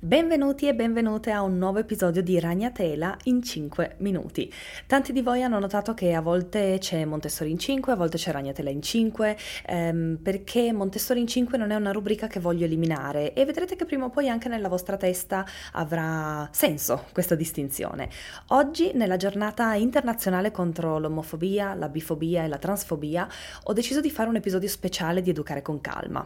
Benvenuti e benvenute a un nuovo episodio di Ragnatela in 5 minuti. Tanti di voi hanno notato che a volte c'è Montessori in 5, a volte c'è Ragnatela in 5, ehm, perché Montessori in 5 non è una rubrica che voglio eliminare e vedrete che prima o poi anche nella vostra testa avrà senso questa distinzione. Oggi, nella giornata internazionale contro l'omofobia, la bifobia e la transfobia, ho deciso di fare un episodio speciale di Educare con calma.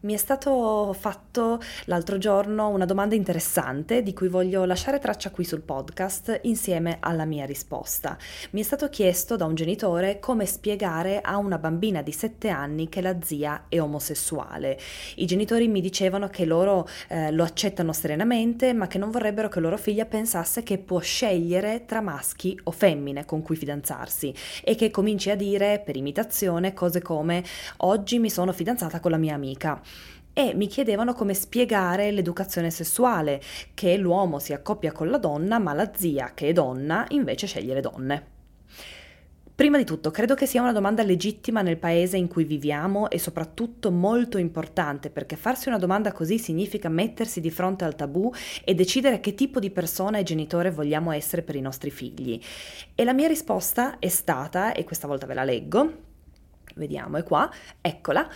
Mi è stato fatto l'altro giorno una domanda interessante di cui voglio lasciare traccia qui sul podcast insieme alla mia risposta. Mi è stato chiesto da un genitore come spiegare a una bambina di 7 anni che la zia è omosessuale. I genitori mi dicevano che loro eh, lo accettano serenamente, ma che non vorrebbero che loro figlia pensasse che può scegliere tra maschi o femmine con cui fidanzarsi e che cominci a dire per imitazione cose come oggi mi sono fidanzata con la mia amica e mi chiedevano come spiegare l'educazione sessuale, che l'uomo si accoppia con la donna, ma la zia, che è donna, invece sceglie le donne. Prima di tutto, credo che sia una domanda legittima nel paese in cui viviamo e soprattutto molto importante perché farsi una domanda così significa mettersi di fronte al tabù e decidere che tipo di persona e genitore vogliamo essere per i nostri figli. E la mia risposta è stata, e questa volta ve la leggo, vediamo, è qua, eccola,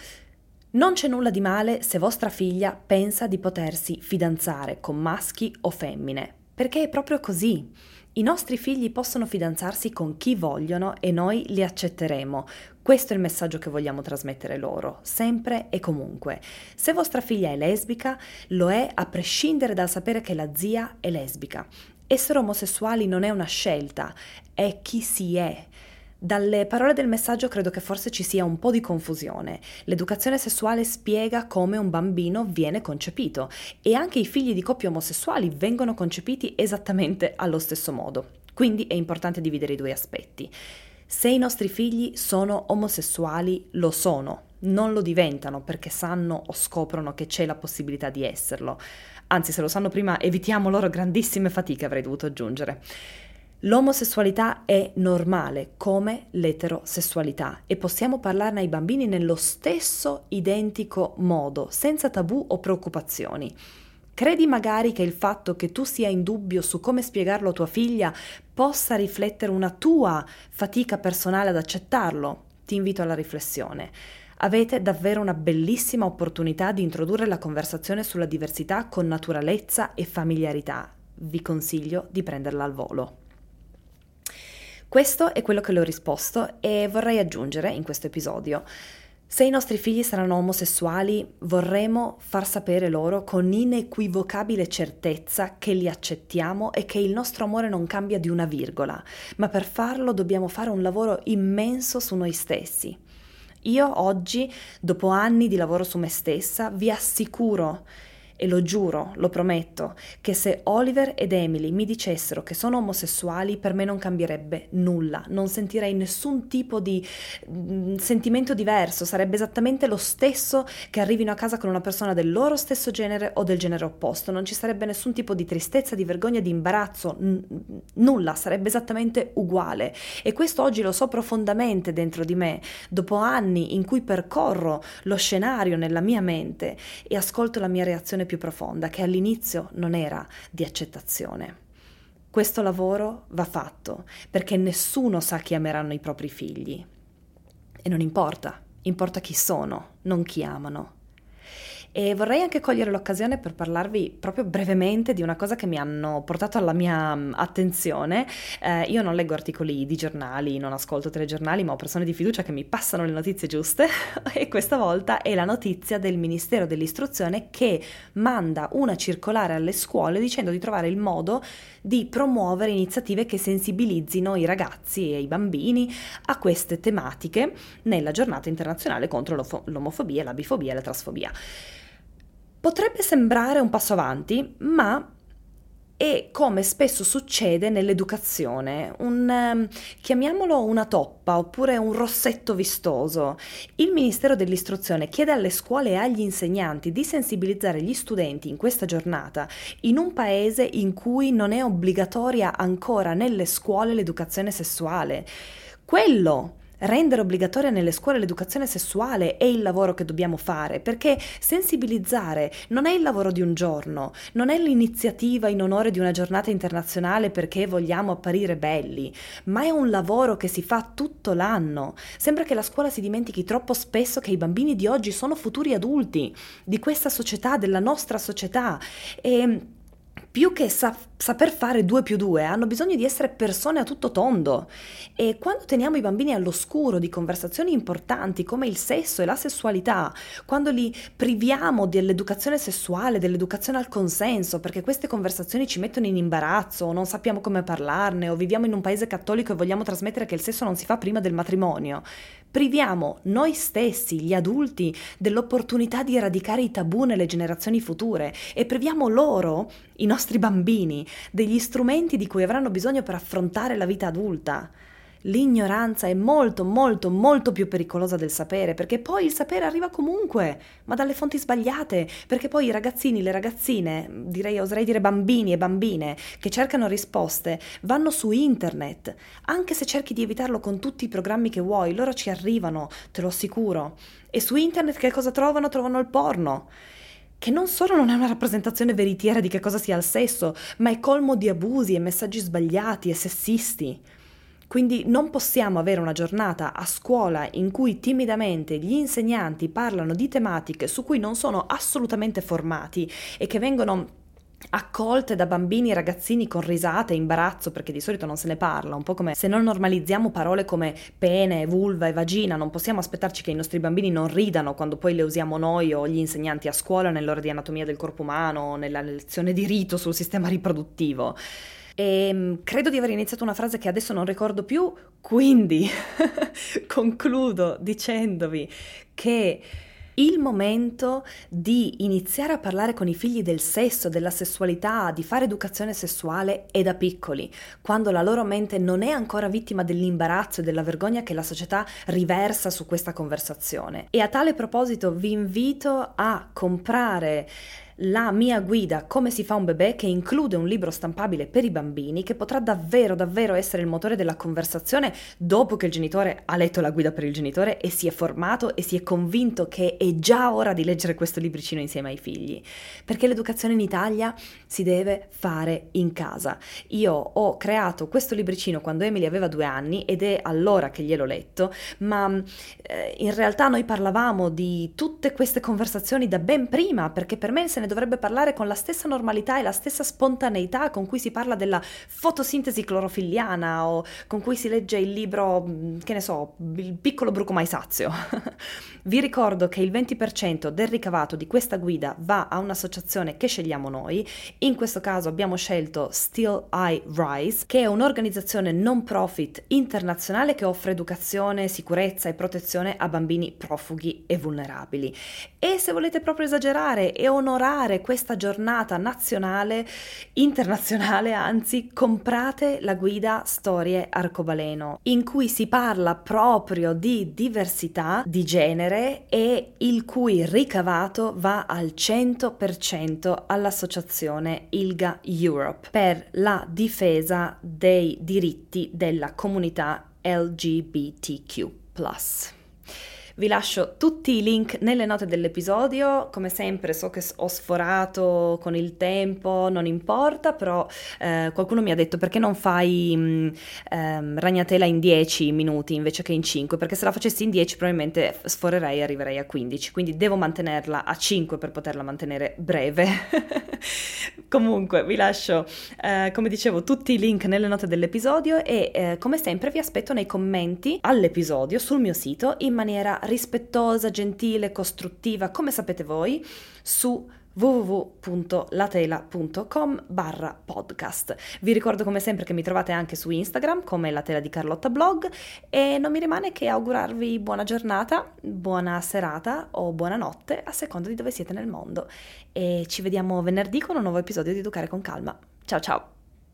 non c'è nulla di male se vostra figlia pensa di potersi fidanzare con maschi o femmine, perché è proprio così. I nostri figli possono fidanzarsi con chi vogliono e noi li accetteremo. Questo è il messaggio che vogliamo trasmettere loro, sempre e comunque. Se vostra figlia è lesbica, lo è a prescindere dal sapere che la zia è lesbica. Essere omosessuali non è una scelta, è chi si è. Dalle parole del messaggio credo che forse ci sia un po' di confusione. L'educazione sessuale spiega come un bambino viene concepito e anche i figli di coppie omosessuali vengono concepiti esattamente allo stesso modo. Quindi è importante dividere i due aspetti. Se i nostri figli sono omosessuali, lo sono, non lo diventano perché sanno o scoprono che c'è la possibilità di esserlo. Anzi, se lo sanno prima, evitiamo loro grandissime fatiche, avrei dovuto aggiungere. L'omosessualità è normale come l'eterosessualità e possiamo parlarne ai bambini nello stesso identico modo, senza tabù o preoccupazioni. Credi magari che il fatto che tu sia in dubbio su come spiegarlo a tua figlia possa riflettere una tua fatica personale ad accettarlo? Ti invito alla riflessione. Avete davvero una bellissima opportunità di introdurre la conversazione sulla diversità con naturalezza e familiarità. Vi consiglio di prenderla al volo. Questo è quello che le ho risposto e vorrei aggiungere in questo episodio. Se i nostri figli saranno omosessuali, vorremmo far sapere loro con inequivocabile certezza che li accettiamo e che il nostro amore non cambia di una virgola, ma per farlo dobbiamo fare un lavoro immenso su noi stessi. Io oggi, dopo anni di lavoro su me stessa, vi assicuro e lo giuro, lo prometto, che se Oliver ed Emily mi dicessero che sono omosessuali, per me non cambierebbe nulla, non sentirei nessun tipo di mm, sentimento diverso, sarebbe esattamente lo stesso che arrivino a casa con una persona del loro stesso genere o del genere opposto, non ci sarebbe nessun tipo di tristezza, di vergogna, di imbarazzo, n- nulla, sarebbe esattamente uguale. E questo oggi lo so profondamente dentro di me, dopo anni in cui percorro lo scenario nella mia mente e ascolto la mia reazione più più profonda che all'inizio non era di accettazione. Questo lavoro va fatto perché nessuno sa chi ameranno i propri figli. E non importa, importa chi sono, non chi amano. E vorrei anche cogliere l'occasione per parlarvi proprio brevemente di una cosa che mi hanno portato alla mia mm, attenzione. Eh, io non leggo articoli di giornali, non ascolto telegiornali, ma ho persone di fiducia che mi passano le notizie giuste e questa volta è la notizia del Ministero dell'Istruzione che manda una circolare alle scuole dicendo di trovare il modo di promuovere iniziative che sensibilizzino i ragazzi e i bambini a queste tematiche nella giornata internazionale contro l'omofobia, la bifobia e la trasfobia. Potrebbe sembrare un passo avanti, ma è come spesso succede nell'educazione, un, um, chiamiamolo una toppa oppure un rossetto vistoso. Il Ministero dell'Istruzione chiede alle scuole e agli insegnanti di sensibilizzare gli studenti in questa giornata in un paese in cui non è obbligatoria ancora nelle scuole l'educazione sessuale. Quello rendere obbligatoria nelle scuole l'educazione sessuale è il lavoro che dobbiamo fare, perché sensibilizzare non è il lavoro di un giorno, non è l'iniziativa in onore di una giornata internazionale perché vogliamo apparire belli, ma è un lavoro che si fa tutto l'anno. Sembra che la scuola si dimentichi troppo spesso che i bambini di oggi sono futuri adulti di questa società, della nostra società e più che sa- saper fare due più due, hanno bisogno di essere persone a tutto tondo. E quando teniamo i bambini all'oscuro di conversazioni importanti come il sesso e la sessualità, quando li priviamo dell'educazione sessuale, dell'educazione al consenso, perché queste conversazioni ci mettono in imbarazzo, o non sappiamo come parlarne, o viviamo in un paese cattolico e vogliamo trasmettere che il sesso non si fa prima del matrimonio, priviamo noi stessi, gli adulti, dell'opportunità di eradicare i tabù nelle generazioni future e priviamo loro, i nostri bambini, degli strumenti di cui avranno bisogno per affrontare la vita adulta. L'ignoranza è molto, molto, molto più pericolosa del sapere, perché poi il sapere arriva comunque, ma dalle fonti sbagliate, perché poi i ragazzini, le ragazzine, direi, oserei dire bambini e bambine, che cercano risposte, vanno su internet. Anche se cerchi di evitarlo con tutti i programmi che vuoi, loro ci arrivano, te lo assicuro. E su internet che cosa trovano? Trovano il porno che non solo non è una rappresentazione veritiera di che cosa sia il sesso, ma è colmo di abusi e messaggi sbagliati e sessisti. Quindi non possiamo avere una giornata a scuola in cui timidamente gli insegnanti parlano di tematiche su cui non sono assolutamente formati e che vengono accolte da bambini e ragazzini con risate e imbarazzo perché di solito non se ne parla, un po' come se non normalizziamo parole come pene, vulva e vagina, non possiamo aspettarci che i nostri bambini non ridano quando poi le usiamo noi o gli insegnanti a scuola nell'ora di anatomia del corpo umano o nella lezione di rito sul sistema riproduttivo. E ehm, credo di aver iniziato una frase che adesso non ricordo più, quindi concludo dicendovi che il momento di iniziare a parlare con i figli del sesso, della sessualità, di fare educazione sessuale è da piccoli, quando la loro mente non è ancora vittima dell'imbarazzo e della vergogna che la società riversa su questa conversazione. E a tale proposito vi invito a comprare la mia guida Come si fa un bebè che include un libro stampabile per i bambini che potrà davvero davvero essere il motore della conversazione dopo che il genitore ha letto la guida per il genitore e si è formato e si è convinto che è già ora di leggere questo libricino insieme ai figli. Perché l'educazione in Italia si deve fare in casa. Io ho creato questo libricino quando Emily aveva due anni ed è allora che gliel'ho letto, ma eh, in realtà noi parlavamo di tutte queste conversazioni da ben prima perché per me se ne dovrebbe parlare con la stessa normalità e la stessa spontaneità con cui si parla della fotosintesi clorofilliana o con cui si legge il libro, che ne so, il piccolo bruco mai sazio. Vi ricordo che il 20% del ricavato di questa guida va a un'associazione che scegliamo noi, in questo caso abbiamo scelto Still I Rise, che è un'organizzazione non profit internazionale che offre educazione, sicurezza e protezione a bambini profughi e vulnerabili. E se volete proprio esagerare e onorare questa giornata nazionale, internazionale anzi, comprate la guida Storie Arcobaleno, in cui si parla proprio di diversità di genere e il cui ricavato va al 100% all'associazione ILGA Europe per la difesa dei diritti della comunità LGBTQ. Vi lascio tutti i link nelle note dell'episodio, come sempre so che ho sforato con il tempo, non importa, però eh, qualcuno mi ha detto perché non fai mh, mm, ehm, ragnatela in 10 minuti invece che in 5, perché se la facessi in 10 probabilmente sforerei e arriverei a 15, quindi devo mantenerla a 5 per poterla mantenere breve. Comunque vi lascio, eh, come dicevo, tutti i link nelle note dell'episodio e eh, come sempre vi aspetto nei commenti all'episodio sul mio sito in maniera rispettosa, gentile, costruttiva, come sapete voi, su www.latela.com barra podcast. Vi ricordo come sempre che mi trovate anche su Instagram come la tela di Carlotta Blog e non mi rimane che augurarvi buona giornata, buona serata o buonanotte a seconda di dove siete nel mondo e ci vediamo venerdì con un nuovo episodio di Educare con Calma. Ciao ciao!